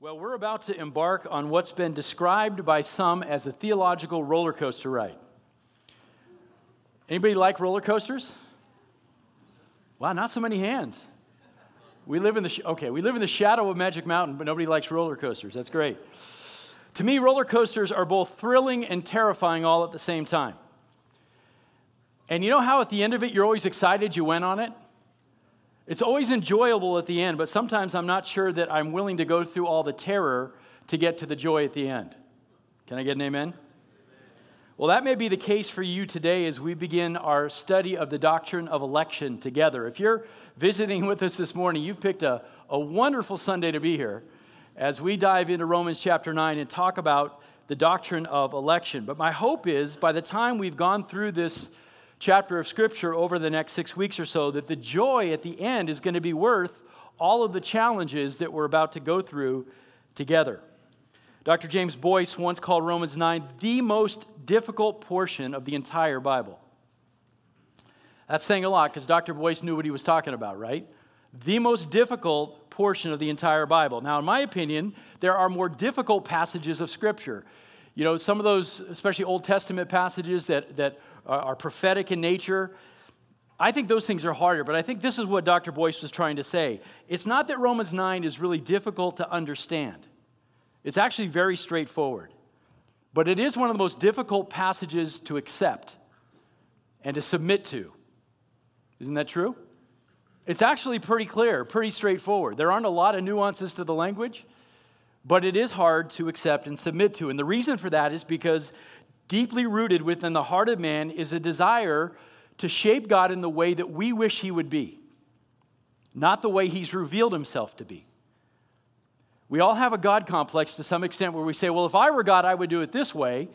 Well, we're about to embark on what's been described by some as a theological roller coaster ride. Anybody like roller coasters? Wow, not so many hands. We live in the sh- okay, we live in the shadow of Magic Mountain, but nobody likes roller coasters. That's great. To me, roller coasters are both thrilling and terrifying all at the same time. And you know how at the end of it you're always excited you went on it? It's always enjoyable at the end, but sometimes I'm not sure that I'm willing to go through all the terror to get to the joy at the end. Can I get an amen? Well, that may be the case for you today as we begin our study of the doctrine of election together. If you're visiting with us this morning, you've picked a, a wonderful Sunday to be here as we dive into Romans chapter 9 and talk about the doctrine of election. But my hope is by the time we've gone through this chapter of Scripture over the next six weeks or so that the joy at the end is going to be worth all of the challenges that we're about to go through together. Dr. James Boice once called Romans 9 the most difficult portion of the entire Bible. That's saying a lot because Dr. Boice knew what he was talking about, right? The most difficult portion of the entire Bible. Now, in my opinion, there are more difficult passages of Scripture. You know, some of those, especially Old Testament passages that, that are prophetic in nature. I think those things are harder, but I think this is what Dr. Boice was trying to say. It's not that Romans 9 is really difficult to understand, it's actually very straightforward. But it is one of the most difficult passages to accept and to submit to. Isn't that true? It's actually pretty clear, pretty straightforward. There aren't a lot of nuances to the language, but it is hard to accept and submit to. And the reason for that is because deeply rooted within the heart of man is a desire to shape God in the way that we wish he would be, not the way he's revealed himself to be. We all have a God complex to some extent where we say, well, if I were God, I would do it this way.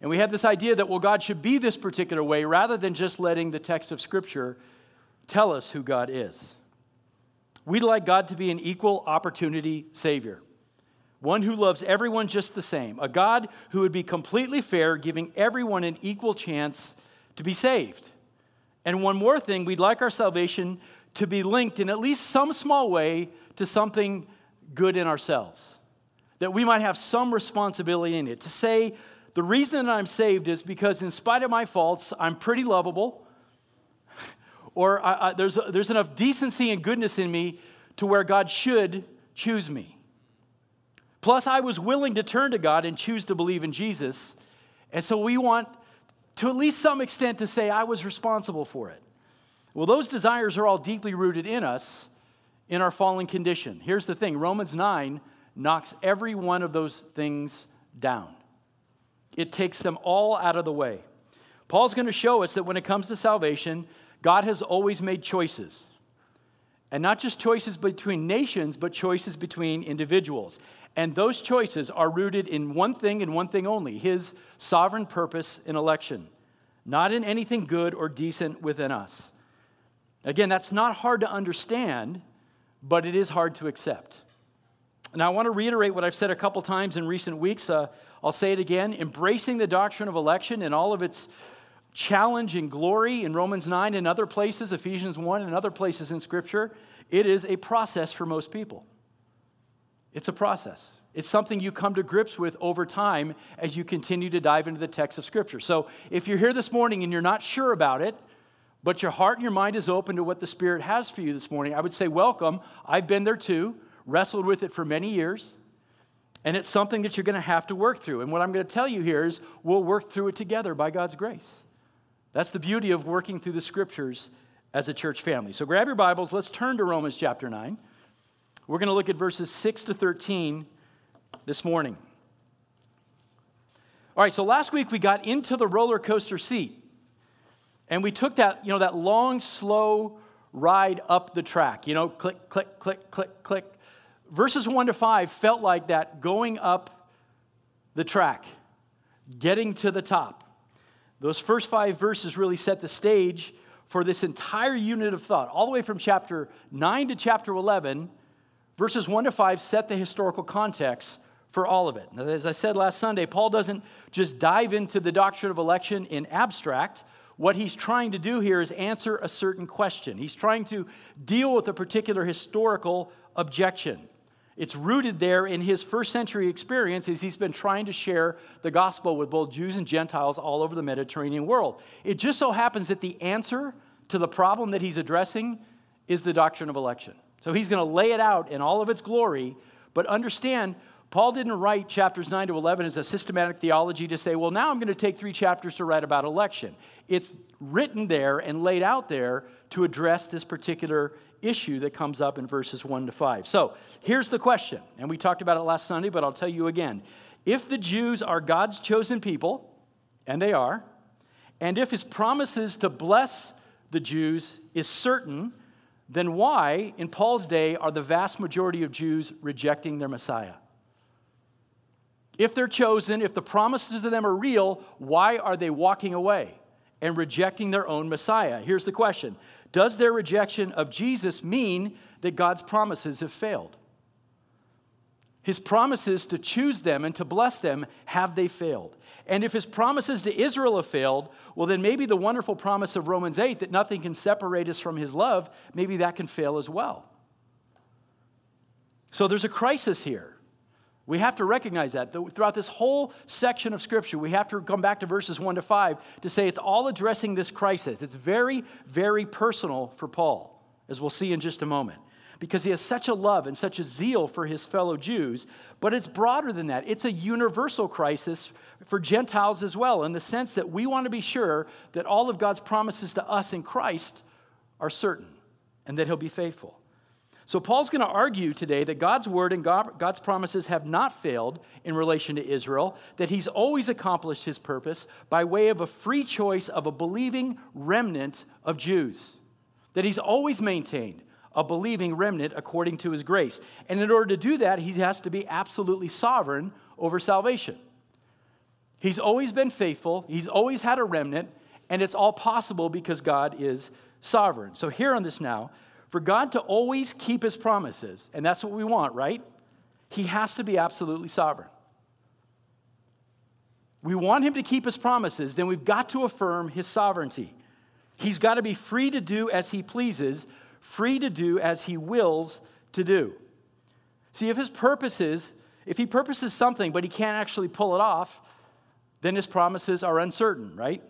And we have this idea that, well, God should be this particular way rather than just letting the text of Scripture tell us who God is. We'd like God to be an equal opportunity Savior one who loves everyone just the same, a God who would be completely fair, giving everyone an equal chance to be saved. And one more thing, we'd like our salvation to be linked in at least some small way to something good in ourselves. That we might have some responsibility in it. To say, the reason that I'm saved is because, in spite of my faults, I'm pretty lovable, or I, I, there's, there's enough decency and goodness in me to where God should choose me. Plus, I was willing to turn to God and choose to believe in Jesus. And so we want to at least some extent to say I was responsible for it. Well, those desires are all deeply rooted in us in our fallen condition. Here's the thing Romans 9 knocks every one of those things down, it takes them all out of the way. Paul's going to show us that when it comes to salvation, God has always made choices. And not just choices between nations, but choices between individuals. And those choices are rooted in one thing and one thing only his sovereign purpose in election, not in anything good or decent within us. Again, that's not hard to understand, but it is hard to accept. Now, I want to reiterate what I've said a couple times in recent weeks. Uh, I'll say it again. Embracing the doctrine of election and all of its challenge and glory in Romans 9 and other places, Ephesians 1 and other places in Scripture, it is a process for most people. It's a process. It's something you come to grips with over time as you continue to dive into the text of Scripture. So if you're here this morning and you're not sure about it, but your heart and your mind is open to what the Spirit has for you this morning, I would say, welcome. I've been there too, wrestled with it for many years, and it's something that you're going to have to work through. And what I'm going to tell you here is we'll work through it together by God's grace. That's the beauty of working through the Scriptures as a church family. So grab your Bibles, let's turn to Romans chapter 9. We're going to look at verses 6 to 13 this morning. All right, so last week we got into the roller coaster seat. And we took that, you know, that long, slow ride up the track. You know, click, click, click, click, click. Verses 1 to 5 felt like that going up the track, getting to the top. Those first five verses really set the stage for this entire unit of thought, all the way from chapter 9 to chapter 11 Verses 1 to 5 set the historical context for all of it. Now, as I said last Sunday, Paul doesn't just dive into the doctrine of election in abstract. What he's trying to do here is answer a certain question. He's trying to deal with a particular historical objection. It's rooted there in his first century experience as he's been trying to share the gospel with both Jews and Gentiles all over the Mediterranean world. It just so happens that the answer to the problem that he's addressing is the doctrine of election. So he's going to lay it out in all of its glory, but understand Paul didn't write chapters 9 to 11 as a systematic theology to say, well, now I'm going to take three chapters to write about election. It's written there and laid out there to address this particular issue that comes up in verses 1 to 5. So here's the question, and we talked about it last Sunday, but I'll tell you again. If the Jews are God's chosen people, and they are, and if his promises to bless the Jews is certain, then why, in Paul's day, are the vast majority of Jews rejecting their Messiah? If they're chosen, if the promises to them are real, why are they walking away and rejecting their own Messiah? Here's the question Does their rejection of Jesus mean that God's promises have failed? His promises to choose them and to bless them, have they failed? And if his promises to Israel have failed, well, then maybe the wonderful promise of Romans 8 that nothing can separate us from his love, maybe that can fail as well. So there's a crisis here. We have to recognize that. Throughout this whole section of Scripture, we have to come back to verses 1 to 5 to say it's all addressing this crisis. It's very, very personal for Paul, as we'll see in just a moment, because he has such a love and such a zeal for his fellow Jews. But it's broader than that. It's a universal crisis for Gentiles as well, in the sense that we want to be sure that all of God's promises to us in Christ are certain and that he'll be faithful. So, Paul's going to argue today that God's word and God's promises have not failed in relation to Israel, that he's always accomplished his purpose by way of a free choice of a believing remnant of Jews, that he's always maintained a believing remnant according to his grace. And in order to do that, he has to be absolutely sovereign over salvation. He's always been faithful, he's always had a remnant, and it's all possible because God is sovereign. So, hear on this now for God to always keep his promises, and that's what we want, right? He has to be absolutely sovereign. We want him to keep his promises, then we've got to affirm his sovereignty. He's got to be free to do as he pleases, free to do as he wills to do. See, if his purposes, if he purposes something but he can't actually pull it off, then his promises are uncertain, right?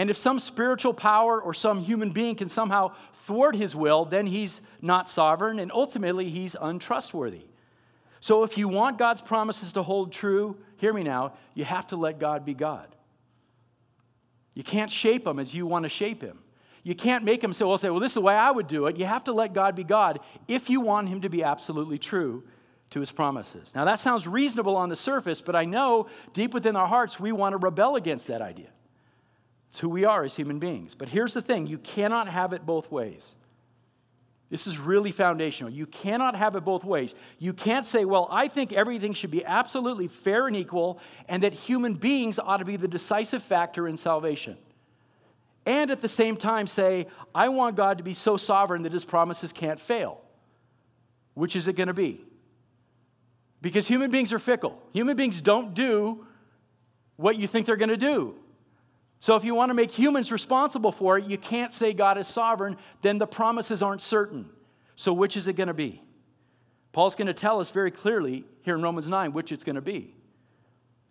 And if some spiritual power or some human being can somehow thwart his will, then he's not sovereign and ultimately he's untrustworthy. So if you want God's promises to hold true, hear me now, you have to let God be God. You can't shape him as you want to shape him. You can't make him say, well, say, well, this is the way I would do it. You have to let God be God if you want him to be absolutely true to his promises. Now, that sounds reasonable on the surface, but I know deep within our hearts we want to rebel against that idea. It's who we are as human beings. But here's the thing you cannot have it both ways. This is really foundational. You cannot have it both ways. You can't say, well, I think everything should be absolutely fair and equal, and that human beings ought to be the decisive factor in salvation. And at the same time say, I want God to be so sovereign that his promises can't fail. Which is it going to be? Because human beings are fickle. Human beings don't do what you think they're going to do. So, if you want to make humans responsible for it, you can't say God is sovereign, then the promises aren't certain. So, which is it going to be? Paul's going to tell us very clearly here in Romans 9 which it's going to be.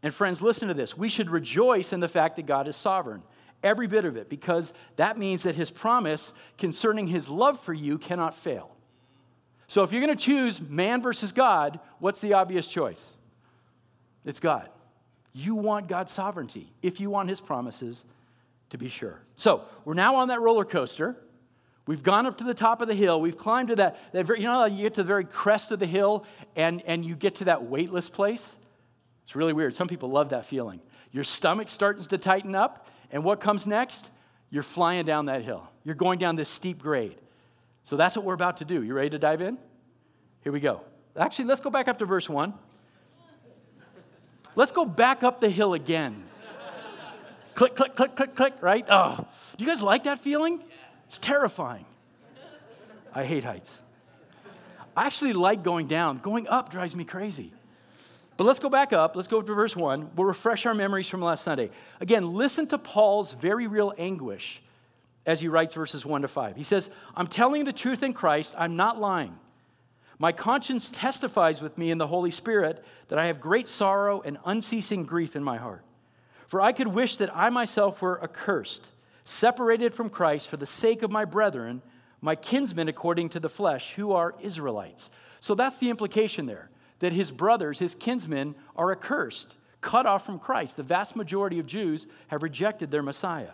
And, friends, listen to this. We should rejoice in the fact that God is sovereign, every bit of it, because that means that his promise concerning his love for you cannot fail. So, if you're going to choose man versus God, what's the obvious choice? It's God. You want God's sovereignty if you want his promises to be sure. So we're now on that roller coaster. We've gone up to the top of the hill. We've climbed to that, that very, you know, you get to the very crest of the hill and, and you get to that weightless place. It's really weird. Some people love that feeling. Your stomach starts to tighten up, and what comes next? You're flying down that hill. You're going down this steep grade. So that's what we're about to do. You ready to dive in? Here we go. Actually, let's go back up to verse 1. Let's go back up the hill again. click, click, click, click, click, right? Oh, do you guys like that feeling? It's terrifying. I hate heights. I actually like going down. Going up drives me crazy. But let's go back up. Let's go to verse 1. We'll refresh our memories from last Sunday. Again, listen to Paul's very real anguish as he writes verses 1 to 5. He says, I'm telling the truth in Christ, I'm not lying. My conscience testifies with me in the Holy Spirit that I have great sorrow and unceasing grief in my heart. For I could wish that I myself were accursed, separated from Christ for the sake of my brethren, my kinsmen according to the flesh, who are Israelites. So that's the implication there that his brothers, his kinsmen, are accursed, cut off from Christ. The vast majority of Jews have rejected their Messiah.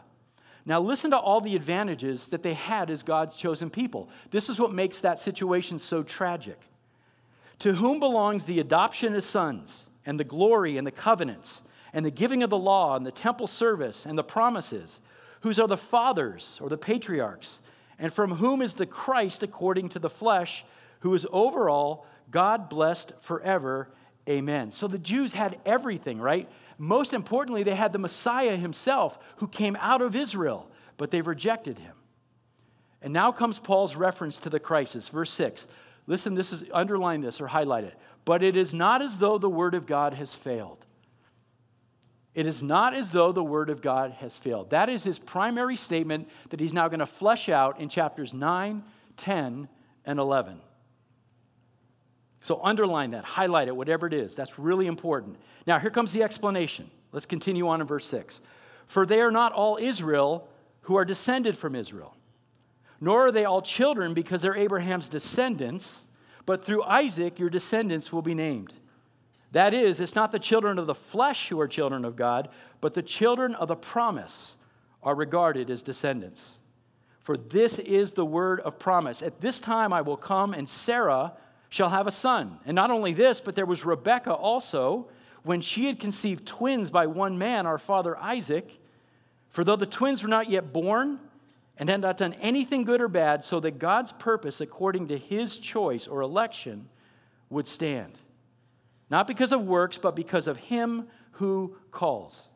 Now, listen to all the advantages that they had as God's chosen people. This is what makes that situation so tragic. To whom belongs the adoption as sons, and the glory and the covenants, and the giving of the law, and the temple service, and the promises, whose are the fathers or the patriarchs, and from whom is the Christ according to the flesh, who is over all, God blessed forever. Amen. So the Jews had everything, right? Most importantly, they had the Messiah himself who came out of Israel, but they rejected him. And now comes Paul's reference to the crisis. Verse 6. Listen, this is underline this or highlight it. But it is not as though the word of God has failed. It is not as though the word of God has failed. That is his primary statement that he's now going to flesh out in chapters 9, 10, and 11. So underline that, highlight it, whatever it is. That's really important. Now, here comes the explanation. Let's continue on in verse 6. For they are not all Israel who are descended from Israel, nor are they all children because they're Abraham's descendants, but through Isaac your descendants will be named. That is, it's not the children of the flesh who are children of God, but the children of the promise are regarded as descendants. For this is the word of promise. At this time I will come, and Sarah shall have a son. And not only this, but there was Rebekah also, when she had conceived twins by one man, our father Isaac. For though the twins were not yet born, and had not done anything good or bad, so that God's purpose, according to his choice or election, would stand. Not because of works, but because of him who calls.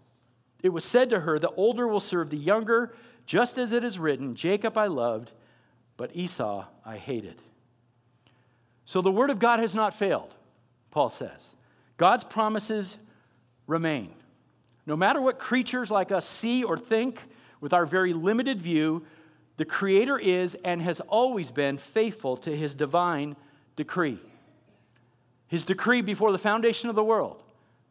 It was said to her, The older will serve the younger, just as it is written, Jacob I loved, but Esau I hated. So the word of God has not failed, Paul says. God's promises remain. No matter what creatures like us see or think with our very limited view, the Creator is and has always been faithful to his divine decree. His decree before the foundation of the world,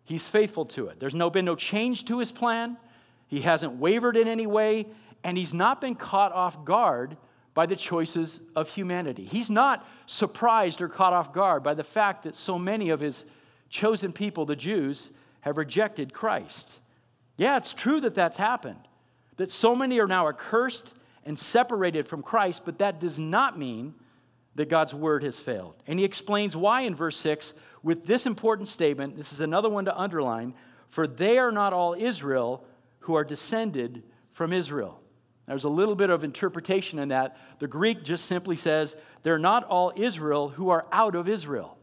he's faithful to it. There's no, been no change to his plan, he hasn't wavered in any way, and he's not been caught off guard by the choices of humanity. He's not surprised or caught off guard by the fact that so many of his chosen people, the Jews, have rejected Christ. Yeah, it's true that that's happened, that so many are now accursed and separated from Christ, but that does not mean that God's word has failed. And he explains why in verse 6 with this important statement. This is another one to underline for they are not all Israel who are descended from Israel. There's a little bit of interpretation in that. The Greek just simply says, they're not all Israel who are out of Israel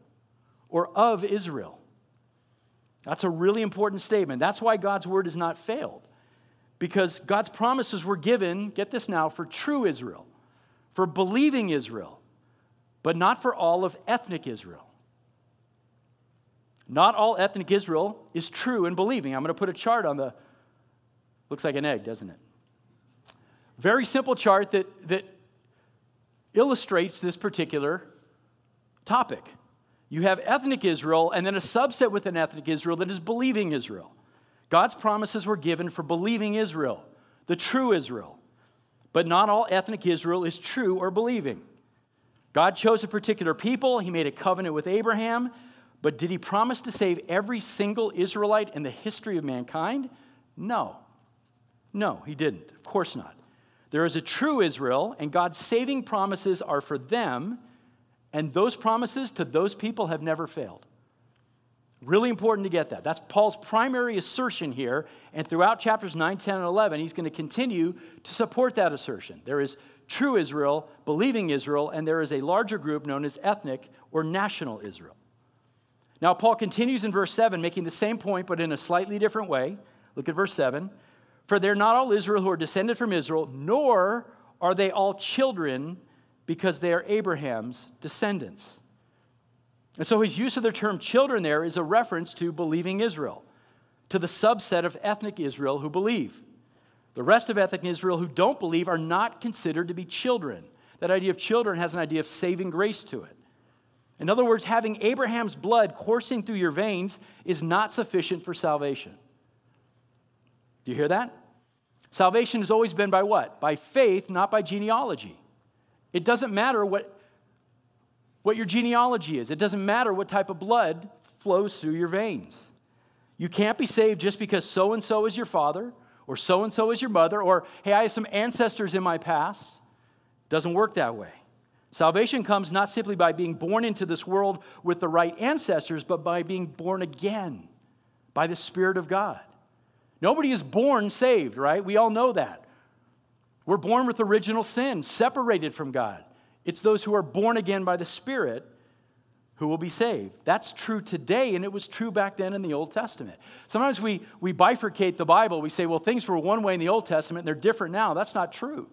or of Israel. That's a really important statement. That's why God's word has not failed. Because God's promises were given, get this now, for true Israel, for believing Israel, but not for all of ethnic Israel. Not all ethnic Israel is true and believing. I'm going to put a chart on the, looks like an egg, doesn't it? Very simple chart that, that illustrates this particular topic. You have ethnic Israel and then a subset within ethnic Israel that is believing Israel. God's promises were given for believing Israel, the true Israel. But not all ethnic Israel is true or believing. God chose a particular people, He made a covenant with Abraham, but did He promise to save every single Israelite in the history of mankind? No. No, He didn't. Of course not. There is a true Israel, and God's saving promises are for them, and those promises to those people have never failed. Really important to get that. That's Paul's primary assertion here, and throughout chapters 9, 10, and 11, he's going to continue to support that assertion. There is true Israel, believing Israel, and there is a larger group known as ethnic or national Israel. Now, Paul continues in verse 7, making the same point, but in a slightly different way. Look at verse 7. For they're not all Israel who are descended from Israel, nor are they all children because they are Abraham's descendants. And so his use of the term children there is a reference to believing Israel, to the subset of ethnic Israel who believe. The rest of ethnic Israel who don't believe are not considered to be children. That idea of children has an idea of saving grace to it. In other words, having Abraham's blood coursing through your veins is not sufficient for salvation. Do you hear that? Salvation has always been by what? By faith, not by genealogy. It doesn't matter what, what your genealogy is, it doesn't matter what type of blood flows through your veins. You can't be saved just because so and so is your father, or so and so is your mother, or hey, I have some ancestors in my past. Doesn't work that way. Salvation comes not simply by being born into this world with the right ancestors, but by being born again by the Spirit of God. Nobody is born saved, right? We all know that. We're born with original sin, separated from God. It's those who are born again by the Spirit who will be saved. That's true today, and it was true back then in the Old Testament. Sometimes we, we bifurcate the Bible. We say, well, things were one way in the Old Testament, and they're different now. That's not true.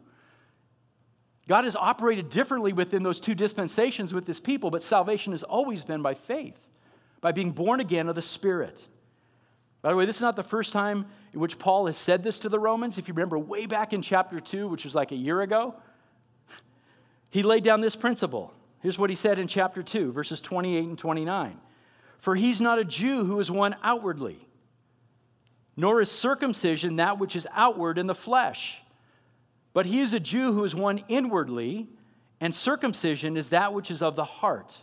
God has operated differently within those two dispensations with his people, but salvation has always been by faith, by being born again of the Spirit. By the way, this is not the first time in which Paul has said this to the Romans. If you remember way back in chapter 2, which was like a year ago, he laid down this principle. Here's what he said in chapter 2, verses 28 and 29. For he's not a Jew who is one outwardly, nor is circumcision that which is outward in the flesh but he is a Jew who is one inwardly, and circumcision is that which is of the heart.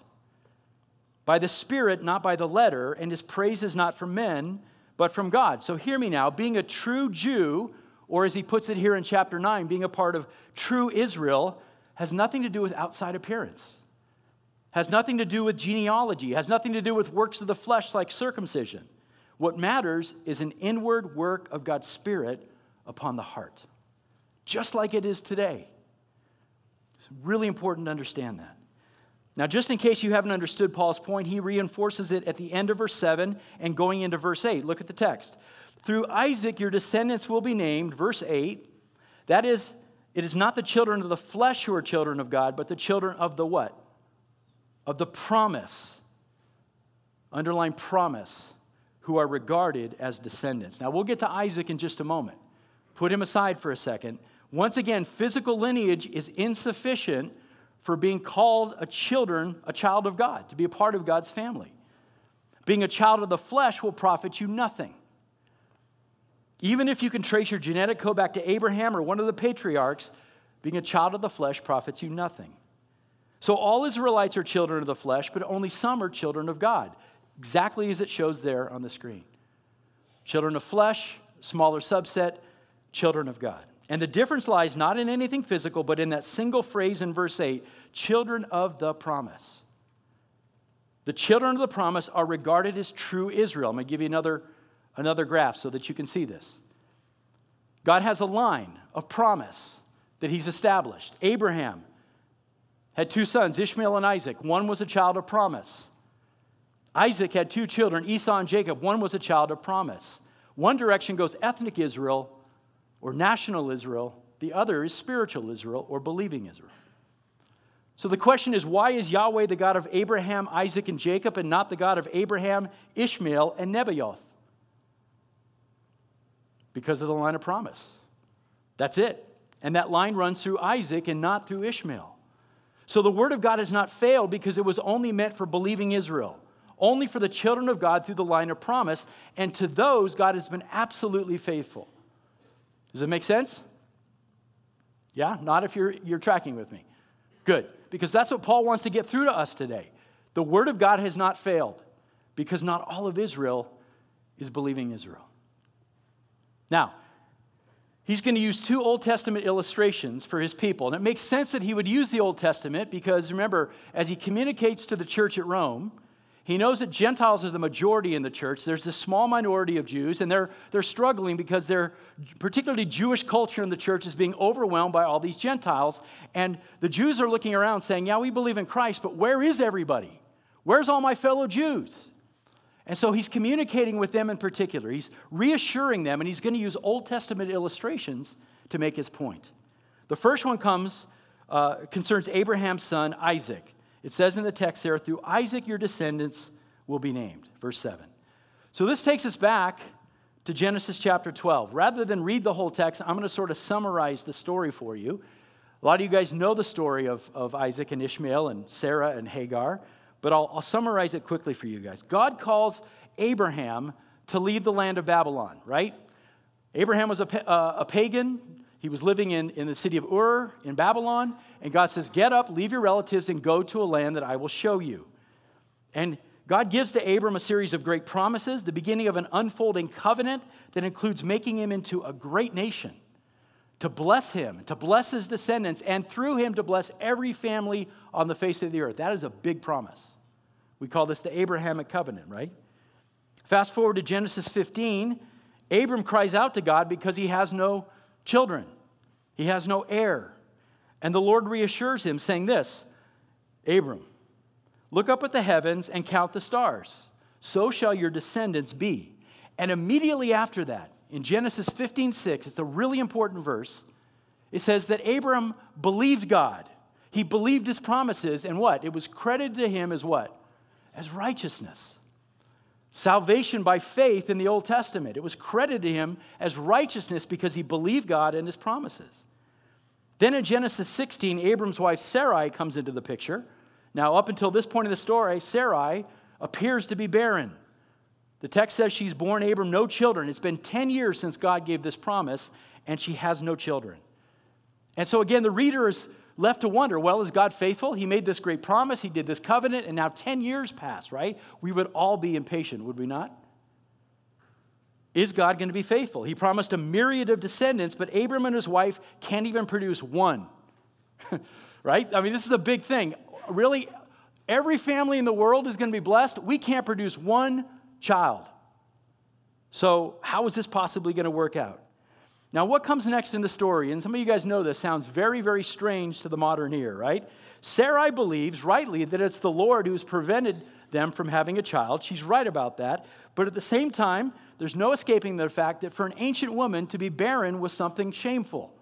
By the Spirit, not by the letter, and his praise is not from men, but from God. So hear me now. Being a true Jew, or as he puts it here in chapter 9, being a part of true Israel, has nothing to do with outside appearance, has nothing to do with genealogy, has nothing to do with works of the flesh like circumcision. What matters is an inward work of God's Spirit upon the heart just like it is today. It's really important to understand that. Now, just in case you haven't understood Paul's point, he reinforces it at the end of verse 7 and going into verse 8. Look at the text. Through Isaac, your descendants will be named, verse 8. That is, it is not the children of the flesh who are children of God, but the children of the what? Of the promise. Underline promise, who are regarded as descendants. Now, we'll get to Isaac in just a moment. Put him aside for a second. Once again, physical lineage is insufficient for being called a children, a child of God, to be a part of God's family. Being a child of the flesh will profit you nothing. Even if you can trace your genetic code back to Abraham or one of the patriarchs, being a child of the flesh profits you nothing. So all Israelites are children of the flesh, but only some are children of God, exactly as it shows there on the screen. Children of flesh, smaller subset, children of God. And the difference lies not in anything physical, but in that single phrase in verse 8 children of the promise. The children of the promise are regarded as true Israel. I'm going to give you another, another graph so that you can see this. God has a line of promise that he's established. Abraham had two sons, Ishmael and Isaac. One was a child of promise. Isaac had two children, Esau and Jacob. One was a child of promise. One direction goes ethnic Israel, or national Israel, the other is spiritual Israel or believing Israel. So the question is why is Yahweh the God of Abraham, Isaac, and Jacob, and not the God of Abraham, Ishmael, and Nebaioth? Because of the line of promise. That's it. And that line runs through Isaac and not through Ishmael. So the word of God has not failed because it was only meant for believing Israel, only for the children of God through the line of promise. And to those, God has been absolutely faithful. Does it make sense? Yeah? Not if you're, you're tracking with me. Good. Because that's what Paul wants to get through to us today. The word of God has not failed because not all of Israel is believing Israel. Now, he's going to use two Old Testament illustrations for his people. And it makes sense that he would use the Old Testament because remember, as he communicates to the church at Rome, he knows that Gentiles are the majority in the church. There's a small minority of Jews, and they're, they're struggling because their particularly Jewish culture in the church is being overwhelmed by all these Gentiles. And the Jews are looking around saying, Yeah, we believe in Christ, but where is everybody? Where's all my fellow Jews? And so he's communicating with them in particular. He's reassuring them, and he's going to use Old Testament illustrations to make his point. The first one comes, uh, concerns Abraham's son, Isaac. It says in the text there, through Isaac your descendants will be named. Verse 7. So this takes us back to Genesis chapter 12. Rather than read the whole text, I'm going to sort of summarize the story for you. A lot of you guys know the story of, of Isaac and Ishmael and Sarah and Hagar, but I'll, I'll summarize it quickly for you guys. God calls Abraham to leave the land of Babylon, right? Abraham was a, uh, a pagan. He was living in, in the city of Ur in Babylon. And God says, Get up, leave your relatives, and go to a land that I will show you. And God gives to Abram a series of great promises, the beginning of an unfolding covenant that includes making him into a great nation, to bless him, to bless his descendants, and through him to bless every family on the face of the earth. That is a big promise. We call this the Abrahamic covenant, right? Fast forward to Genesis 15, Abram cries out to God because he has no children, he has no heir. And the Lord reassures him, saying this Abram, look up at the heavens and count the stars. So shall your descendants be. And immediately after that, in Genesis 15 6, it's a really important verse. It says that Abram believed God. He believed his promises, and what? It was credited to him as what? As righteousness. Salvation by faith in the Old Testament. It was credited to him as righteousness because he believed God and his promises. Then in Genesis 16, Abram's wife Sarai comes into the picture. Now, up until this point in the story, Sarai appears to be barren. The text says she's borne Abram no children. It's been 10 years since God gave this promise, and she has no children. And so, again, the reader is left to wonder well, is God faithful? He made this great promise, He did this covenant, and now 10 years pass, right? We would all be impatient, would we not? Is God going to be faithful? He promised a myriad of descendants, but Abram and his wife can't even produce one. right? I mean, this is a big thing. Really, every family in the world is going to be blessed. We can't produce one child. So, how is this possibly going to work out? Now, what comes next in the story, and some of you guys know this, sounds very, very strange to the modern ear, right? Sarai believes rightly that it's the Lord who's prevented them from having a child. She's right about that. But at the same time, there's no escaping the fact that for an ancient woman to be barren was something shameful.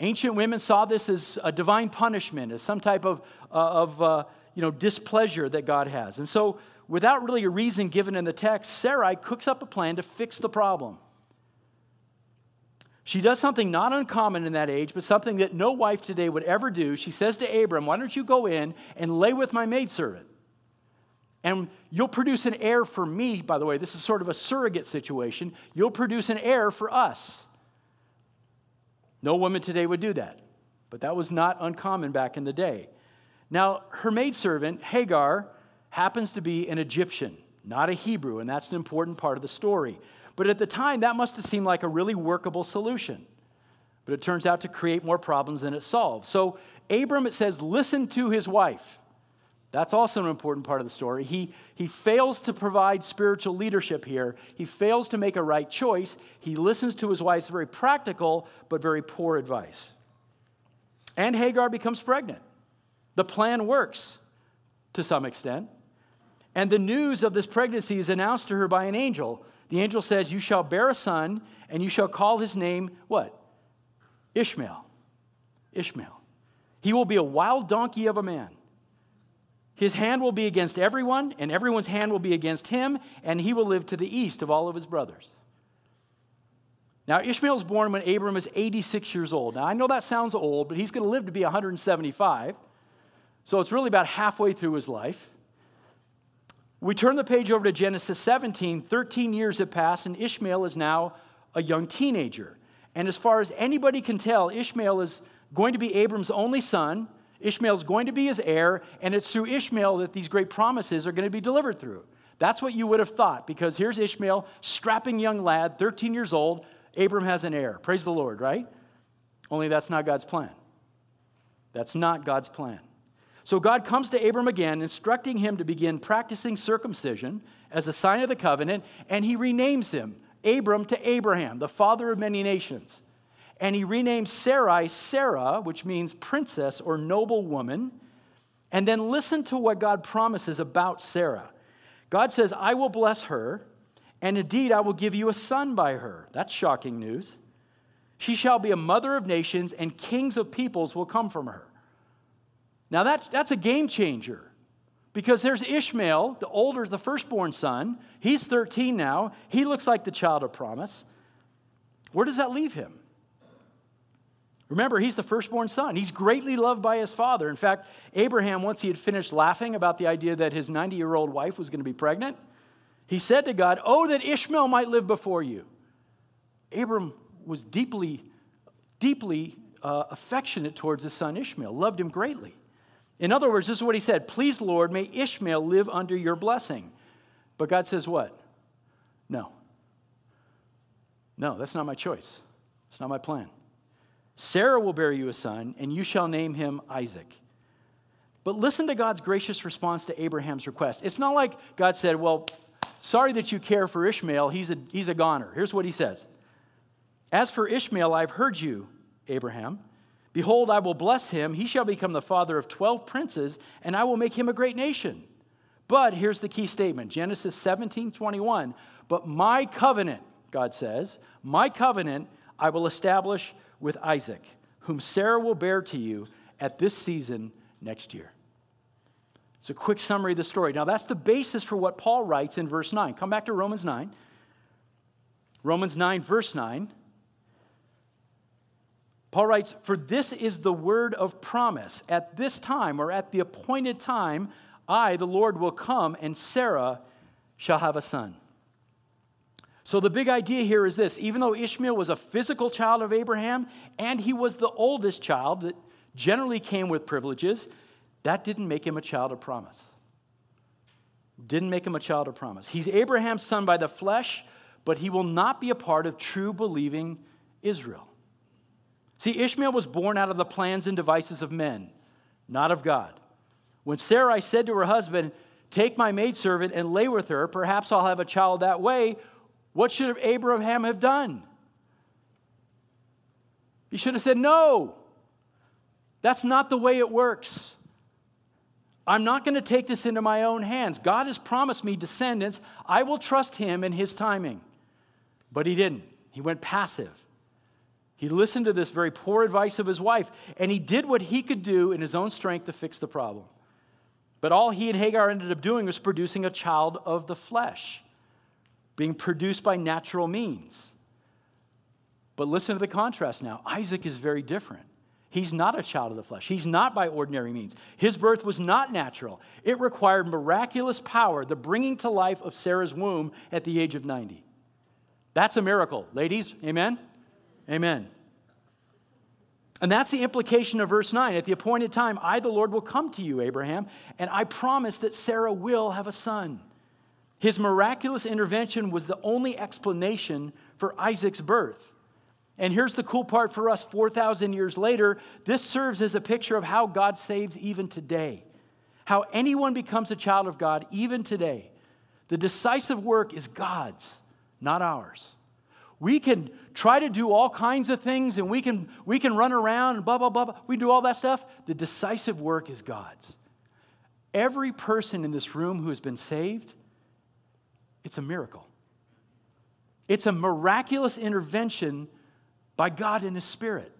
Ancient women saw this as a divine punishment, as some type of, uh, of uh, you know, displeasure that God has. And so, without really a reason given in the text, Sarai cooks up a plan to fix the problem. She does something not uncommon in that age, but something that no wife today would ever do. She says to Abram, Why don't you go in and lay with my maidservant? And you'll produce an heir for me, by the way. This is sort of a surrogate situation. You'll produce an heir for us. No woman today would do that, but that was not uncommon back in the day. Now, her maidservant, Hagar, happens to be an Egyptian, not a Hebrew, and that's an important part of the story. But at the time, that must have seemed like a really workable solution. But it turns out to create more problems than it solves. So Abram, it says, listened to his wife. That's also an important part of the story. He, he fails to provide spiritual leadership here. He fails to make a right choice. He listens to his wife's very practical but very poor advice. And Hagar becomes pregnant. The plan works to some extent. And the news of this pregnancy is announced to her by an angel the angel says, You shall bear a son, and you shall call his name what? Ishmael. Ishmael. He will be a wild donkey of a man. His hand will be against everyone, and everyone's hand will be against him, and he will live to the east of all of his brothers. Now, Ishmael was born when Abram was 86 years old. Now, I know that sounds old, but he's going to live to be 175. So it's really about halfway through his life. We turn the page over to Genesis 17. 13 years have passed, and Ishmael is now a young teenager. And as far as anybody can tell, Ishmael is going to be Abram's only son. Ishmael's going to be his heir, and it's through Ishmael that these great promises are going to be delivered through. That's what you would have thought, because here's Ishmael, strapping young lad, 13 years old. Abram has an heir. Praise the Lord, right? Only that's not God's plan. That's not God's plan. So God comes to Abram again, instructing him to begin practicing circumcision as a sign of the covenant, and he renames him Abram to Abraham, the father of many nations. And he renames Sarai Sarah, which means princess or noble woman. And then listen to what God promises about Sarah. God says, I will bless her, and indeed I will give you a son by her. That's shocking news. She shall be a mother of nations, and kings of peoples will come from her. Now, that, that's a game changer because there's Ishmael, the older, the firstborn son. He's 13 now. He looks like the child of promise. Where does that leave him? Remember, he's the firstborn son. He's greatly loved by his father. In fact, Abraham, once he had finished laughing about the idea that his 90 year old wife was going to be pregnant, he said to God, Oh, that Ishmael might live before you. Abram was deeply, deeply uh, affectionate towards his son Ishmael, loved him greatly. In other words, this is what he said Please, Lord, may Ishmael live under your blessing. But God says, What? No. No, that's not my choice. It's not my plan. Sarah will bear you a son, and you shall name him Isaac. But listen to God's gracious response to Abraham's request. It's not like God said, Well, sorry that you care for Ishmael. He's a, he's a goner. Here's what he says As for Ishmael, I've heard you, Abraham. Behold, I will bless him. He shall become the father of 12 princes, and I will make him a great nation. But here's the key statement Genesis 17 21. But my covenant, God says, my covenant I will establish with Isaac, whom Sarah will bear to you at this season next year. It's a quick summary of the story. Now, that's the basis for what Paul writes in verse 9. Come back to Romans 9. Romans 9, verse 9. Paul writes, For this is the word of promise. At this time, or at the appointed time, I, the Lord, will come, and Sarah shall have a son. So, the big idea here is this even though Ishmael was a physical child of Abraham and he was the oldest child that generally came with privileges, that didn't make him a child of promise. Didn't make him a child of promise. He's Abraham's son by the flesh, but he will not be a part of true believing Israel. See, Ishmael was born out of the plans and devices of men, not of God. When Sarai said to her husband, Take my maidservant and lay with her, perhaps I'll have a child that way, what should Abraham have done? He should have said, No, that's not the way it works. I'm not going to take this into my own hands. God has promised me descendants. I will trust him in his timing. But he didn't. He went passive. He listened to this very poor advice of his wife, and he did what he could do in his own strength to fix the problem. But all he and Hagar ended up doing was producing a child of the flesh being produced by natural means. But listen to the contrast now. Isaac is very different. He's not a child of the flesh. He's not by ordinary means. His birth was not natural. It required miraculous power, the bringing to life of Sarah's womb at the age of 90. That's a miracle, ladies. Amen? Amen. And that's the implication of verse 9. At the appointed time, I, the Lord, will come to you, Abraham, and I promise that Sarah will have a son. His miraculous intervention was the only explanation for Isaac's birth. And here's the cool part for us 4,000 years later this serves as a picture of how God saves even today, how anyone becomes a child of God even today. The decisive work is God's, not ours. We can try to do all kinds of things and we can, we can run around and blah, blah, blah, blah. We do all that stuff. The decisive work is God's. Every person in this room who has been saved it's a miracle. It's a miraculous intervention by God in His Spirit.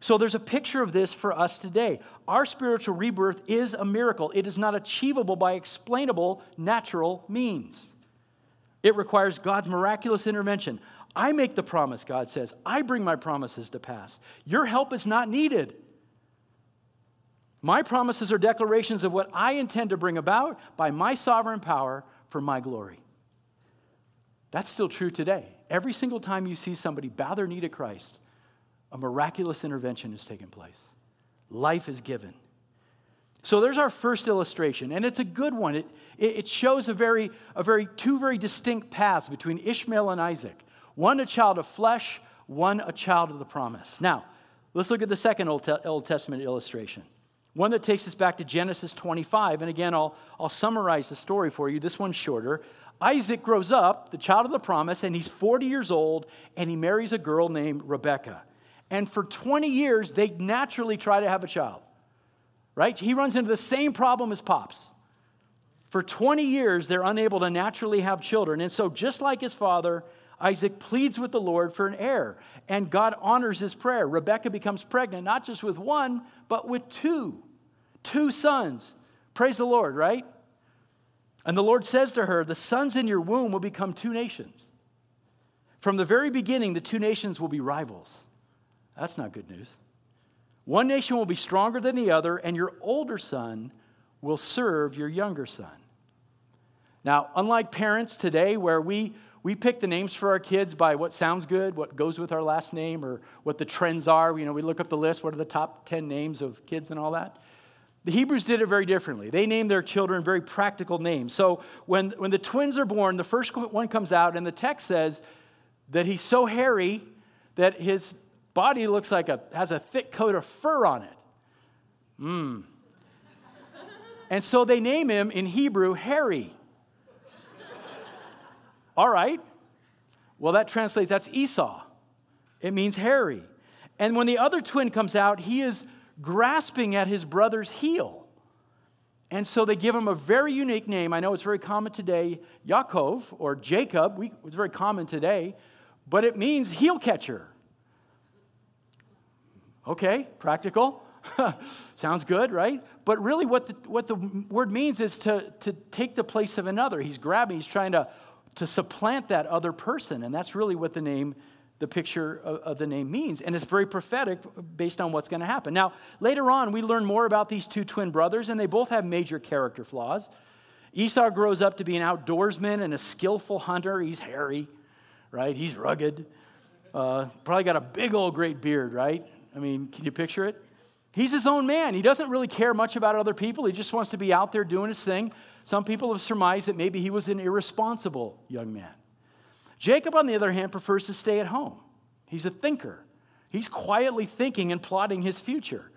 So there's a picture of this for us today. Our spiritual rebirth is a miracle. It is not achievable by explainable natural means. It requires God's miraculous intervention. I make the promise, God says. I bring my promises to pass. Your help is not needed. My promises are declarations of what I intend to bring about by my sovereign power for my glory. That's still true today. Every single time you see somebody bow their knee to Christ, a miraculous intervention has taken place. Life is given. So there's our first illustration, and it's a good one. It, it shows a very, a very, two very distinct paths between Ishmael and Isaac one a child of flesh, one a child of the promise. Now, let's look at the second Old, Old Testament illustration. One that takes us back to Genesis 25. And again, I'll, I'll summarize the story for you. This one's shorter. Isaac grows up, the child of the promise, and he's 40 years old, and he marries a girl named Rebecca. And for 20 years, they naturally try to have a child, right? He runs into the same problem as Pops. For 20 years, they're unable to naturally have children. And so, just like his father, Isaac pleads with the Lord for an heir, and God honors his prayer. Rebecca becomes pregnant, not just with one, but with two. Two sons. Praise the Lord, right? And the Lord says to her, The sons in your womb will become two nations. From the very beginning, the two nations will be rivals. That's not good news. One nation will be stronger than the other, and your older son will serve your younger son. Now, unlike parents today, where we, we pick the names for our kids by what sounds good, what goes with our last name, or what the trends are, you know, we look up the list, what are the top 10 names of kids and all that. The Hebrews did it very differently. They named their children very practical names. So when, when the twins are born, the first one comes out, and the text says that he's so hairy that his body looks like a has a thick coat of fur on it. Mmm. and so they name him in Hebrew Hairy. All right. Well, that translates, that's Esau. It means hairy. And when the other twin comes out, he is grasping at his brother's heel. And so they give him a very unique name. I know it's very common today, Yaakov or Jacob. We, it's very common today, but it means heel catcher. Okay, practical. Sounds good, right? But really, what the, what the word means is to, to take the place of another. He's grabbing, he's trying to, to supplant that other person. And that's really what the name, the picture of, of the name means. And it's very prophetic based on what's going to happen. Now, later on, we learn more about these two twin brothers, and they both have major character flaws. Esau grows up to be an outdoorsman and a skillful hunter. He's hairy, right? He's rugged. Uh, probably got a big old great beard, right? I mean, can you picture it? He's his own man. He doesn't really care much about other people. He just wants to be out there doing his thing. Some people have surmised that maybe he was an irresponsible young man. Jacob, on the other hand, prefers to stay at home. He's a thinker. He's quietly thinking and plotting his future.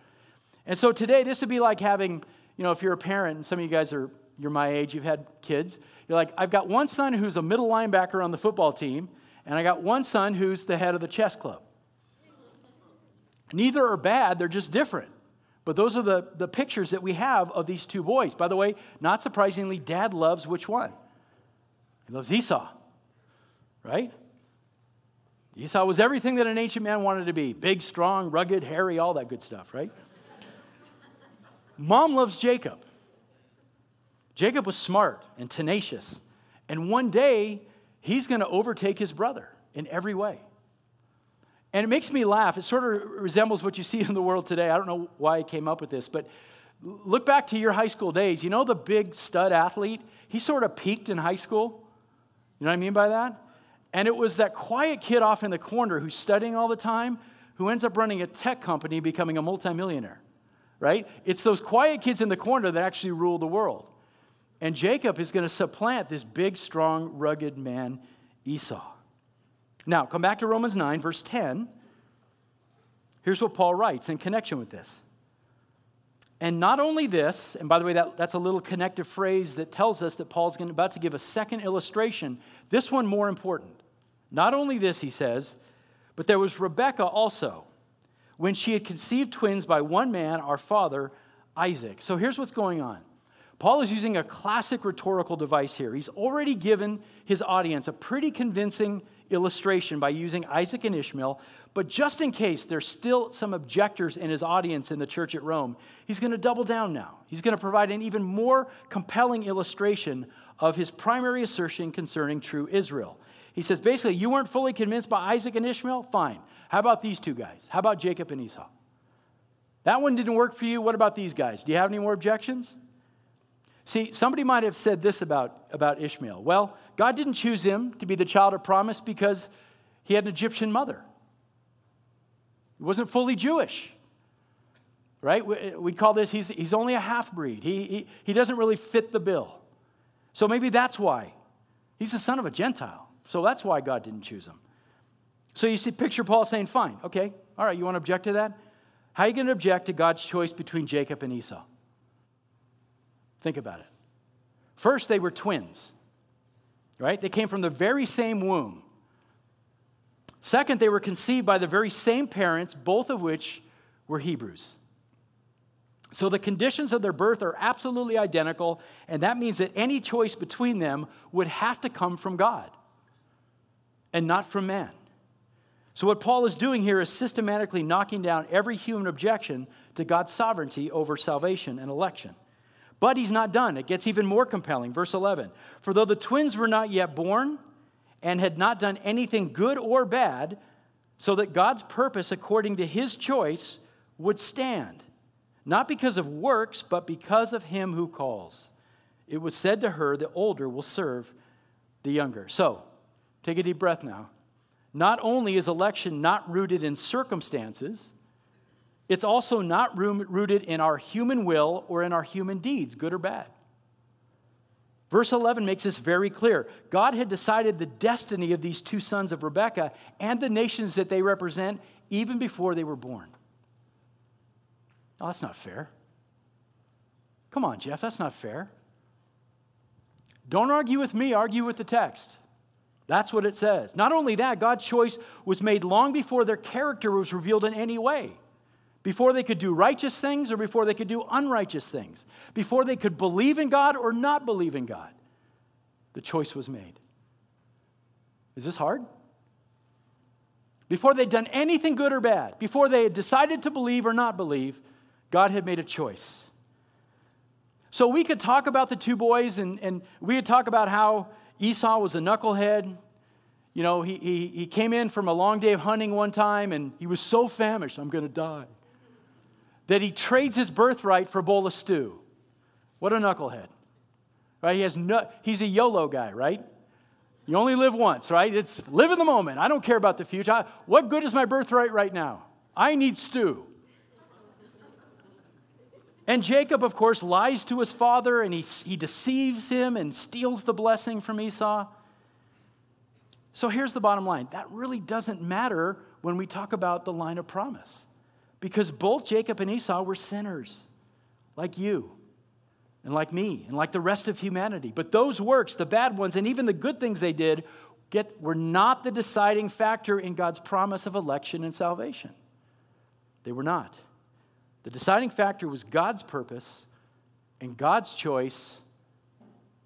And so today, this would be like having, you know, if you're a parent, and some of you guys are, you're my age, you've had kids, you're like, I've got one son who's a middle linebacker on the football team, and I got one son who's the head of the chess club. Neither are bad, they're just different. But those are the, the pictures that we have of these two boys. By the way, not surprisingly, dad loves which one? He loves Esau, right? Esau was everything that an ancient man wanted to be big, strong, rugged, hairy, all that good stuff, right? Mom loves Jacob. Jacob was smart and tenacious. And one day, he's going to overtake his brother in every way. And it makes me laugh. It sort of resembles what you see in the world today. I don't know why I came up with this, but look back to your high school days. You know the big stud athlete? He sort of peaked in high school. You know what I mean by that? And it was that quiet kid off in the corner who's studying all the time who ends up running a tech company becoming a multimillionaire, right? It's those quiet kids in the corner that actually rule the world. And Jacob is going to supplant this big, strong, rugged man, Esau. Now, come back to Romans 9, verse 10. Here's what Paul writes in connection with this. And not only this, and by the way, that, that's a little connective phrase that tells us that Paul's going, about to give a second illustration, this one more important. Not only this, he says, but there was Rebekah also, when she had conceived twins by one man, our father, Isaac. So here's what's going on. Paul is using a classic rhetorical device here. He's already given his audience a pretty convincing illustration by using Isaac and Ishmael, but just in case there's still some objectors in his audience in the church at Rome, he's going to double down now. He's going to provide an even more compelling illustration of his primary assertion concerning true Israel. He says basically, you weren't fully convinced by Isaac and Ishmael? Fine. How about these two guys? How about Jacob and Esau? That one didn't work for you. What about these guys? Do you have any more objections? See, somebody might have said this about, about Ishmael. Well, God didn't choose him to be the child of promise because he had an Egyptian mother. He wasn't fully Jewish. Right? We'd call this, he's, he's only a half breed. He, he, he doesn't really fit the bill. So maybe that's why. He's the son of a Gentile. So that's why God didn't choose him. So you see, picture Paul saying, fine, okay, all right, you want to object to that? How are you going to object to God's choice between Jacob and Esau? Think about it. First, they were twins, right? They came from the very same womb. Second, they were conceived by the very same parents, both of which were Hebrews. So the conditions of their birth are absolutely identical, and that means that any choice between them would have to come from God and not from man. So, what Paul is doing here is systematically knocking down every human objection to God's sovereignty over salvation and election. But he's not done. It gets even more compelling. Verse 11 For though the twins were not yet born and had not done anything good or bad, so that God's purpose according to his choice would stand, not because of works, but because of him who calls. It was said to her, The older will serve the younger. So, take a deep breath now. Not only is election not rooted in circumstances, it's also not rooted in our human will or in our human deeds, good or bad. Verse 11 makes this very clear. God had decided the destiny of these two sons of Rebekah and the nations that they represent even before they were born. Oh, that's not fair. Come on, Jeff, that's not fair. Don't argue with me, argue with the text. That's what it says. Not only that, God's choice was made long before their character was revealed in any way before they could do righteous things or before they could do unrighteous things, before they could believe in God or not believe in God. The choice was made. Is this hard? Before they'd done anything good or bad, before they had decided to believe or not believe, God had made a choice. So we could talk about the two boys and, and we could talk about how Esau was a knucklehead. You know, he, he, he came in from a long day of hunting one time and he was so famished, I'm going to die that he trades his birthright for a bowl of stew. What a knucklehead. Right? He has no, he's a YOLO guy, right? You only live once, right? It's live in the moment. I don't care about the future. I, what good is my birthright right now? I need stew. And Jacob, of course, lies to his father and he, he deceives him and steals the blessing from Esau. So here's the bottom line that really doesn't matter when we talk about the line of promise because both Jacob and Esau were sinners, like you and like me and like the rest of humanity. But those works, the bad ones, and even the good things they did, get, were not the deciding factor in God's promise of election and salvation. They were not. The deciding factor was God's purpose and God's choice,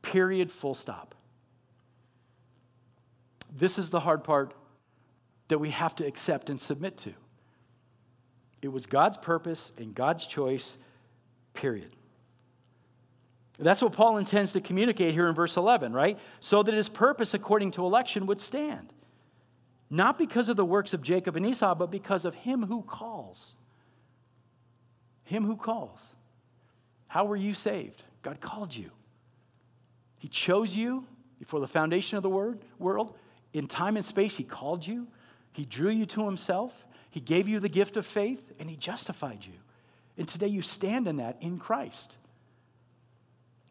period, full stop. This is the hard part that we have to accept and submit to. It was God's purpose and God's choice, period. That's what Paul intends to communicate here in verse 11, right? So that his purpose according to election would stand. Not because of the works of Jacob and Esau, but because of him who calls. Him who calls. How were you saved? God called you. He chose you before the foundation of the word, world. In time and space, He called you. He drew you to Himself. He gave you the gift of faith and He justified you. And today you stand in that in Christ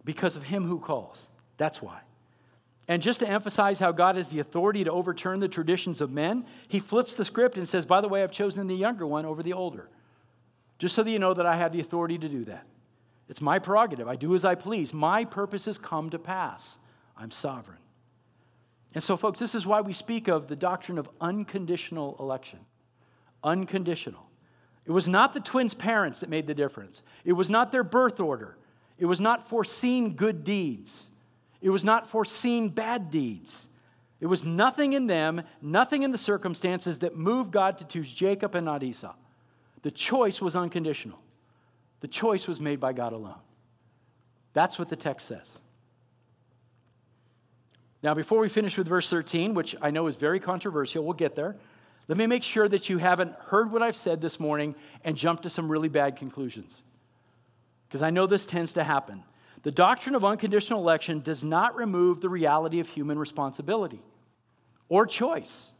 because of Him who calls. That's why. And just to emphasize how God has the authority to overturn the traditions of men, He flips the script and says, By the way, I've chosen the younger one over the older. Just so that you know that I have the authority to do that. It's my prerogative. I do as I please. My purposes come to pass. I'm sovereign. And so, folks, this is why we speak of the doctrine of unconditional election unconditional. It was not the twins' parents that made the difference. It was not their birth order. It was not foreseen good deeds. It was not foreseen bad deeds. It was nothing in them, nothing in the circumstances that moved God to choose Jacob and not Esau. The choice was unconditional. The choice was made by God alone. That's what the text says. Now, before we finish with verse 13, which I know is very controversial, we'll get there. Let me make sure that you haven't heard what I've said this morning and jumped to some really bad conclusions. Because I know this tends to happen. The doctrine of unconditional election does not remove the reality of human responsibility or choice.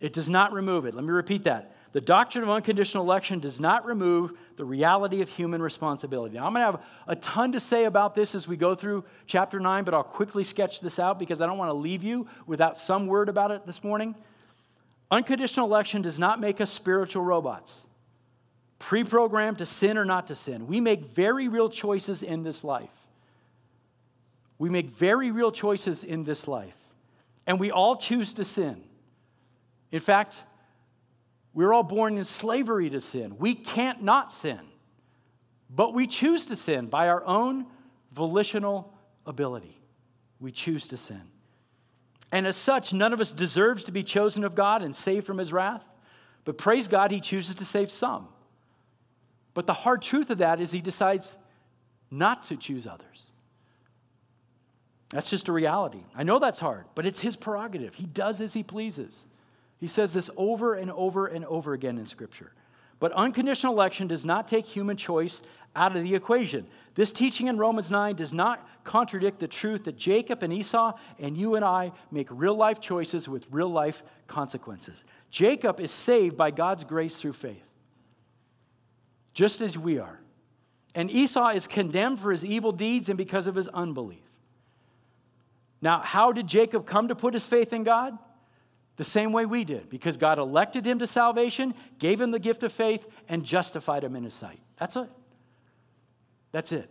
It does not remove it. Let me repeat that. The doctrine of unconditional election does not remove the reality of human responsibility. Now, I'm going to have a ton to say about this as we go through chapter 9, but I'll quickly sketch this out because I don't want to leave you without some word about it this morning. Unconditional election does not make us spiritual robots, pre programmed to sin or not to sin. We make very real choices in this life. We make very real choices in this life. And we all choose to sin. In fact, we're all born in slavery to sin. We can't not sin. But we choose to sin by our own volitional ability. We choose to sin. And as such, none of us deserves to be chosen of God and saved from his wrath. But praise God, he chooses to save some. But the hard truth of that is he decides not to choose others. That's just a reality. I know that's hard, but it's his prerogative. He does as he pleases. He says this over and over and over again in Scripture. But unconditional election does not take human choice out of the equation. This teaching in Romans 9 does not contradict the truth that Jacob and Esau and you and I make real life choices with real life consequences. Jacob is saved by God's grace through faith, just as we are. And Esau is condemned for his evil deeds and because of his unbelief. Now, how did Jacob come to put his faith in God? The same way we did, because God elected him to salvation, gave him the gift of faith, and justified him in his sight. That's it. That's it.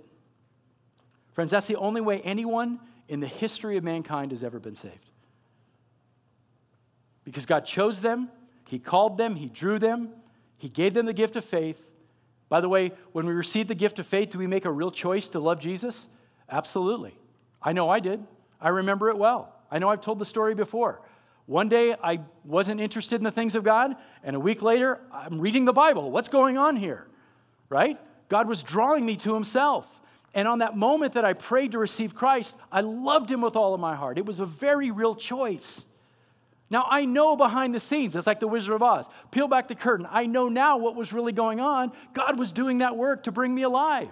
Friends, that's the only way anyone in the history of mankind has ever been saved. Because God chose them, He called them, He drew them, He gave them the gift of faith. By the way, when we receive the gift of faith, do we make a real choice to love Jesus? Absolutely. I know I did. I remember it well. I know I've told the story before. One day I wasn't interested in the things of God, and a week later I'm reading the Bible. What's going on here? Right? God was drawing me to Himself. And on that moment that I prayed to receive Christ, I loved Him with all of my heart. It was a very real choice. Now, I know behind the scenes, it's like the Wizard of Oz. Peel back the curtain. I know now what was really going on. God was doing that work to bring me alive,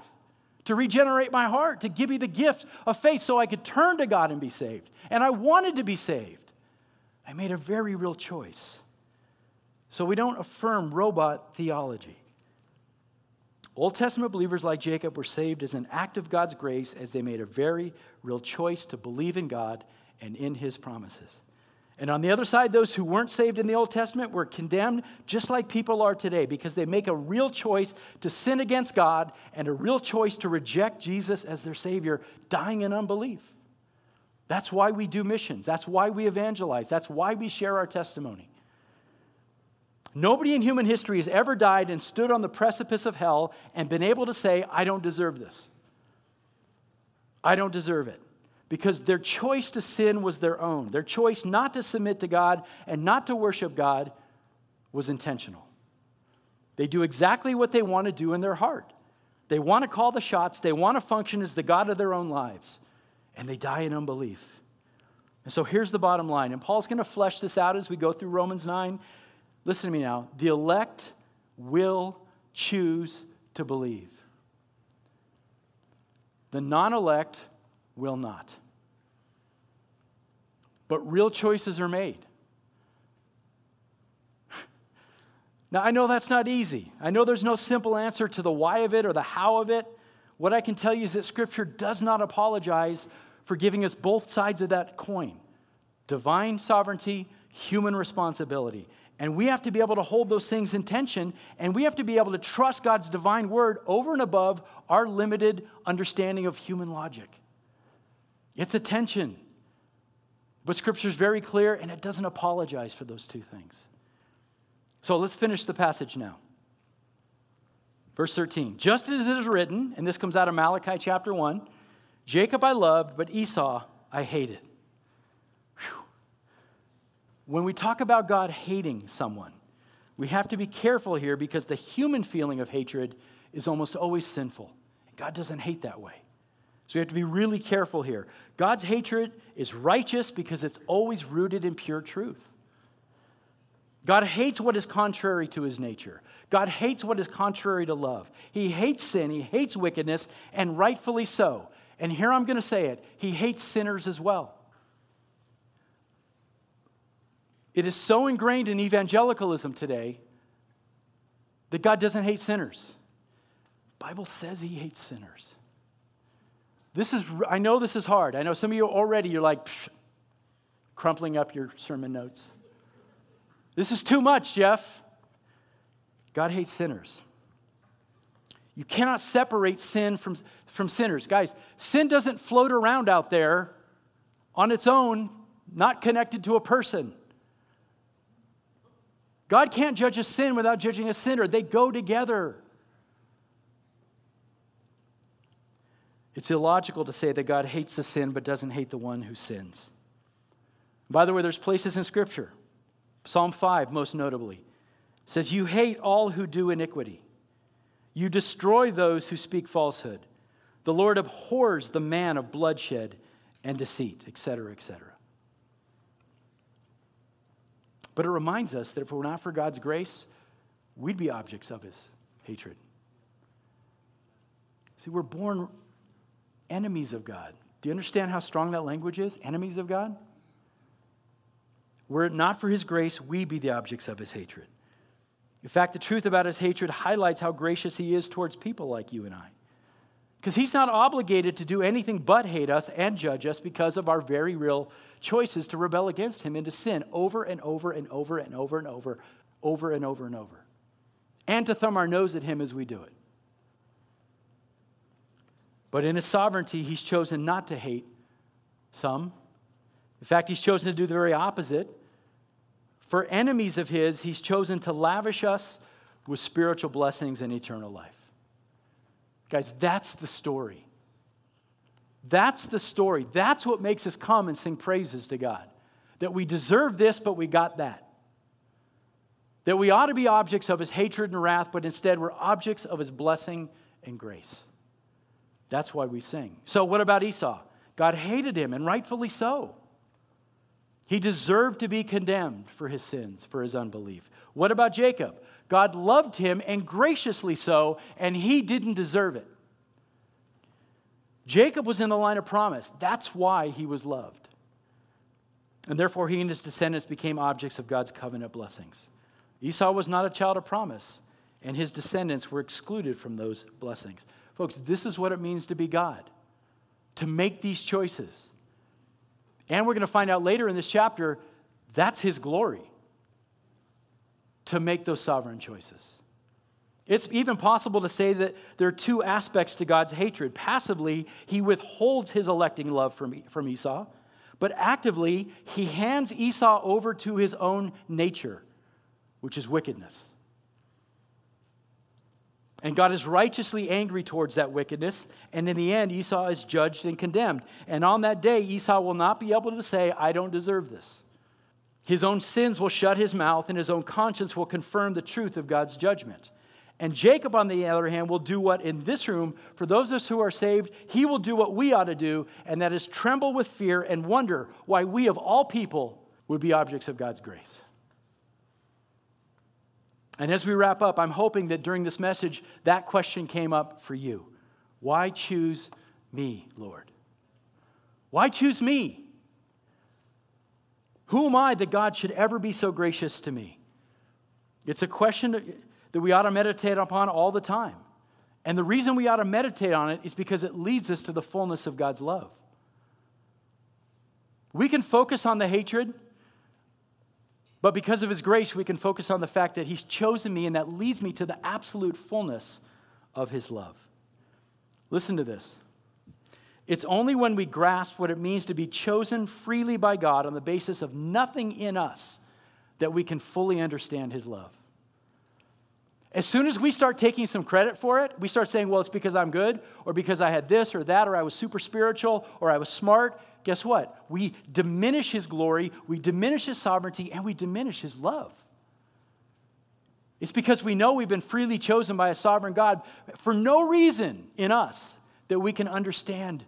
to regenerate my heart, to give me the gift of faith so I could turn to God and be saved. And I wanted to be saved. I made a very real choice. So we don't affirm robot theology. Old Testament believers like Jacob were saved as an act of God's grace as they made a very real choice to believe in God and in his promises. And on the other side, those who weren't saved in the Old Testament were condemned just like people are today because they make a real choice to sin against God and a real choice to reject Jesus as their Savior, dying in unbelief. That's why we do missions. That's why we evangelize. That's why we share our testimony. Nobody in human history has ever died and stood on the precipice of hell and been able to say, I don't deserve this. I don't deserve it. Because their choice to sin was their own. Their choice not to submit to God and not to worship God was intentional. They do exactly what they want to do in their heart. They want to call the shots, they want to function as the God of their own lives, and they die in unbelief. And so here's the bottom line. And Paul's going to flesh this out as we go through Romans 9. Listen to me now. The elect will choose to believe, the non elect will not. But real choices are made. Now, I know that's not easy. I know there's no simple answer to the why of it or the how of it. What I can tell you is that Scripture does not apologize for giving us both sides of that coin divine sovereignty, human responsibility. And we have to be able to hold those things in tension, and we have to be able to trust God's divine word over and above our limited understanding of human logic. It's a tension. But Scripture is very clear, and it doesn't apologize for those two things. So let's finish the passage now. Verse 13 Just as it is written, and this comes out of Malachi chapter 1 Jacob I loved, but Esau I hated. When we talk about God hating someone, we have to be careful here because the human feeling of hatred is almost always sinful. God doesn't hate that way. So we have to be really careful here. God's hatred is righteous because it's always rooted in pure truth. God hates what is contrary to his nature. God hates what is contrary to love. He hates sin, he hates wickedness, and rightfully so. And here I'm going to say it He hates sinners as well. It is so ingrained in evangelicalism today that God doesn't hate sinners. The Bible says he hates sinners. This is I know this is hard. I know some of you already you're like psh, crumpling up your sermon notes. This is too much, Jeff. God hates sinners. You cannot separate sin from, from sinners. Guys, sin doesn't float around out there on its own, not connected to a person. God can't judge a sin without judging a sinner, they go together. It's illogical to say that God hates the sin but doesn't hate the one who sins. By the way, there's places in Scripture, Psalm 5 most notably, says, You hate all who do iniquity, you destroy those who speak falsehood. The Lord abhors the man of bloodshed and deceit, etc., etc. But it reminds us that if it were not for God's grace, we'd be objects of his hatred. See, we're born enemies of God. Do you understand how strong that language is? Enemies of God? Were it not for his grace, we'd be the objects of his hatred. In fact, the truth about his hatred highlights how gracious he is towards people like you and I. Because he's not obligated to do anything but hate us and judge us because of our very real choices to rebel against him and to sin over and over and over and over and over, over and over and over, and to thumb our nose at him as we do it. But in his sovereignty, he's chosen not to hate some. In fact, he's chosen to do the very opposite. For enemies of his, he's chosen to lavish us with spiritual blessings and eternal life. Guys, that's the story. That's the story. That's what makes us come and sing praises to God. That we deserve this, but we got that. That we ought to be objects of his hatred and wrath, but instead we're objects of his blessing and grace. That's why we sing. So, what about Esau? God hated him, and rightfully so. He deserved to be condemned for his sins, for his unbelief. What about Jacob? God loved him, and graciously so, and he didn't deserve it. Jacob was in the line of promise. That's why he was loved. And therefore, he and his descendants became objects of God's covenant blessings. Esau was not a child of promise, and his descendants were excluded from those blessings. Folks, this is what it means to be God, to make these choices. And we're going to find out later in this chapter that's his glory to make those sovereign choices. It's even possible to say that there are two aspects to God's hatred. Passively, he withholds his electing love from, from Esau, but actively, he hands Esau over to his own nature, which is wickedness. And God is righteously angry towards that wickedness. And in the end, Esau is judged and condemned. And on that day, Esau will not be able to say, I don't deserve this. His own sins will shut his mouth, and his own conscience will confirm the truth of God's judgment. And Jacob, on the other hand, will do what in this room, for those of us who are saved, he will do what we ought to do, and that is tremble with fear and wonder why we, of all people, would be objects of God's grace. And as we wrap up, I'm hoping that during this message, that question came up for you. Why choose me, Lord? Why choose me? Who am I that God should ever be so gracious to me? It's a question that we ought to meditate upon all the time. And the reason we ought to meditate on it is because it leads us to the fullness of God's love. We can focus on the hatred but because of his grace, we can focus on the fact that he's chosen me, and that leads me to the absolute fullness of his love. Listen to this. It's only when we grasp what it means to be chosen freely by God on the basis of nothing in us that we can fully understand his love. As soon as we start taking some credit for it, we start saying, well, it's because I'm good, or because I had this or that, or I was super spiritual, or I was smart guess what? We diminish his glory, we diminish his sovereignty, and we diminish his love. It's because we know we've been freely chosen by a sovereign God for no reason in us that we can understand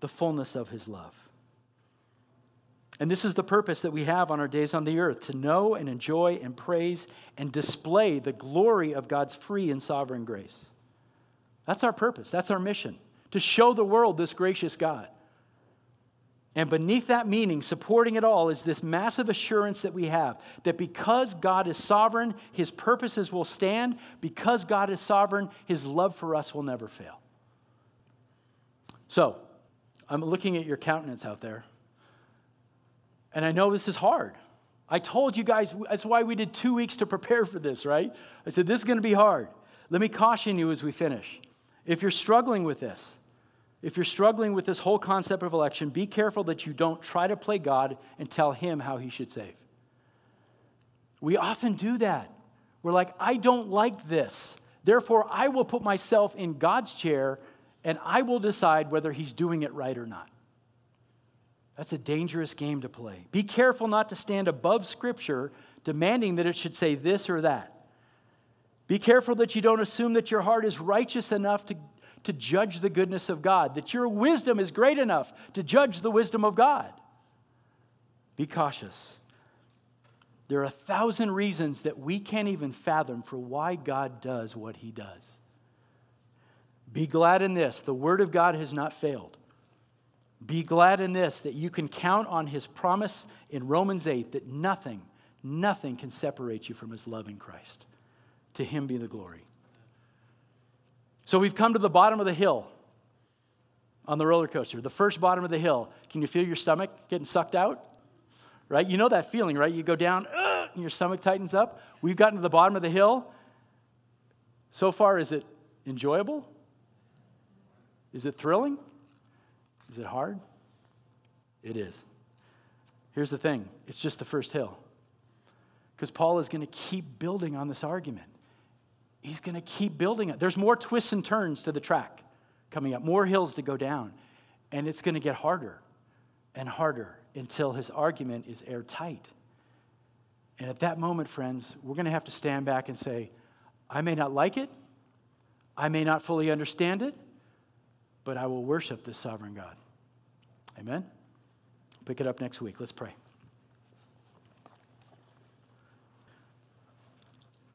the fullness of his love. And this is the purpose that we have on our days on the earth to know and enjoy and praise and display the glory of God's free and sovereign grace. That's our purpose, that's our mission to show the world this gracious God. And beneath that meaning, supporting it all, is this massive assurance that we have that because God is sovereign, his purposes will stand. Because God is sovereign, his love for us will never fail. So, I'm looking at your countenance out there, and I know this is hard. I told you guys, that's why we did two weeks to prepare for this, right? I said, this is going to be hard. Let me caution you as we finish. If you're struggling with this, if you're struggling with this whole concept of election, be careful that you don't try to play God and tell him how he should save. We often do that. We're like, I don't like this. Therefore, I will put myself in God's chair and I will decide whether he's doing it right or not. That's a dangerous game to play. Be careful not to stand above Scripture demanding that it should say this or that. Be careful that you don't assume that your heart is righteous enough to to judge the goodness of God, that your wisdom is great enough to judge the wisdom of God. Be cautious. There are a thousand reasons that we can't even fathom for why God does what he does. Be glad in this the word of God has not failed. Be glad in this that you can count on his promise in Romans 8 that nothing, nothing can separate you from his love in Christ. To him be the glory. So we've come to the bottom of the hill on the roller coaster, the first bottom of the hill. Can you feel your stomach getting sucked out? Right? You know that feeling, right? You go down, uh, and your stomach tightens up. We've gotten to the bottom of the hill. So far, is it enjoyable? Is it thrilling? Is it hard? It is. Here's the thing it's just the first hill. Because Paul is going to keep building on this argument. He's going to keep building it. There's more twists and turns to the track coming up, more hills to go down. And it's going to get harder and harder until his argument is airtight. And at that moment, friends, we're going to have to stand back and say, I may not like it, I may not fully understand it, but I will worship this sovereign God. Amen? Pick it up next week. Let's pray.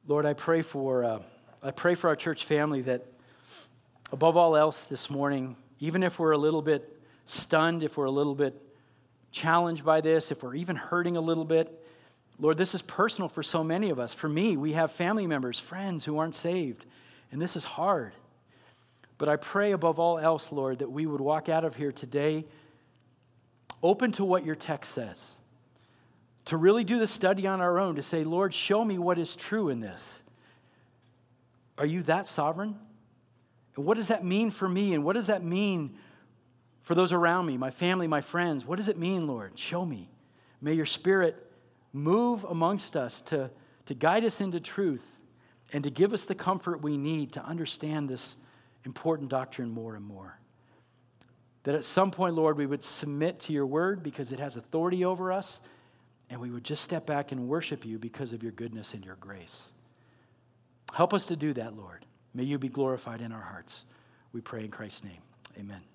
Lord, I pray for, uh, I pray for our church family that above all else this morning, even if we're a little bit stunned, if we're a little bit challenged by this, if we're even hurting a little bit, Lord, this is personal for so many of us. For me, we have family members, friends who aren't saved, and this is hard. But I pray above all else, Lord, that we would walk out of here today open to what your text says, to really do the study on our own, to say, Lord, show me what is true in this. Are you that sovereign? And what does that mean for me? And what does that mean for those around me, my family, my friends? What does it mean, Lord? Show me. May your spirit move amongst us to, to guide us into truth and to give us the comfort we need to understand this important doctrine more and more. That at some point, Lord, we would submit to your word because it has authority over us, and we would just step back and worship you because of your goodness and your grace. Help us to do that, Lord. May you be glorified in our hearts. We pray in Christ's name. Amen.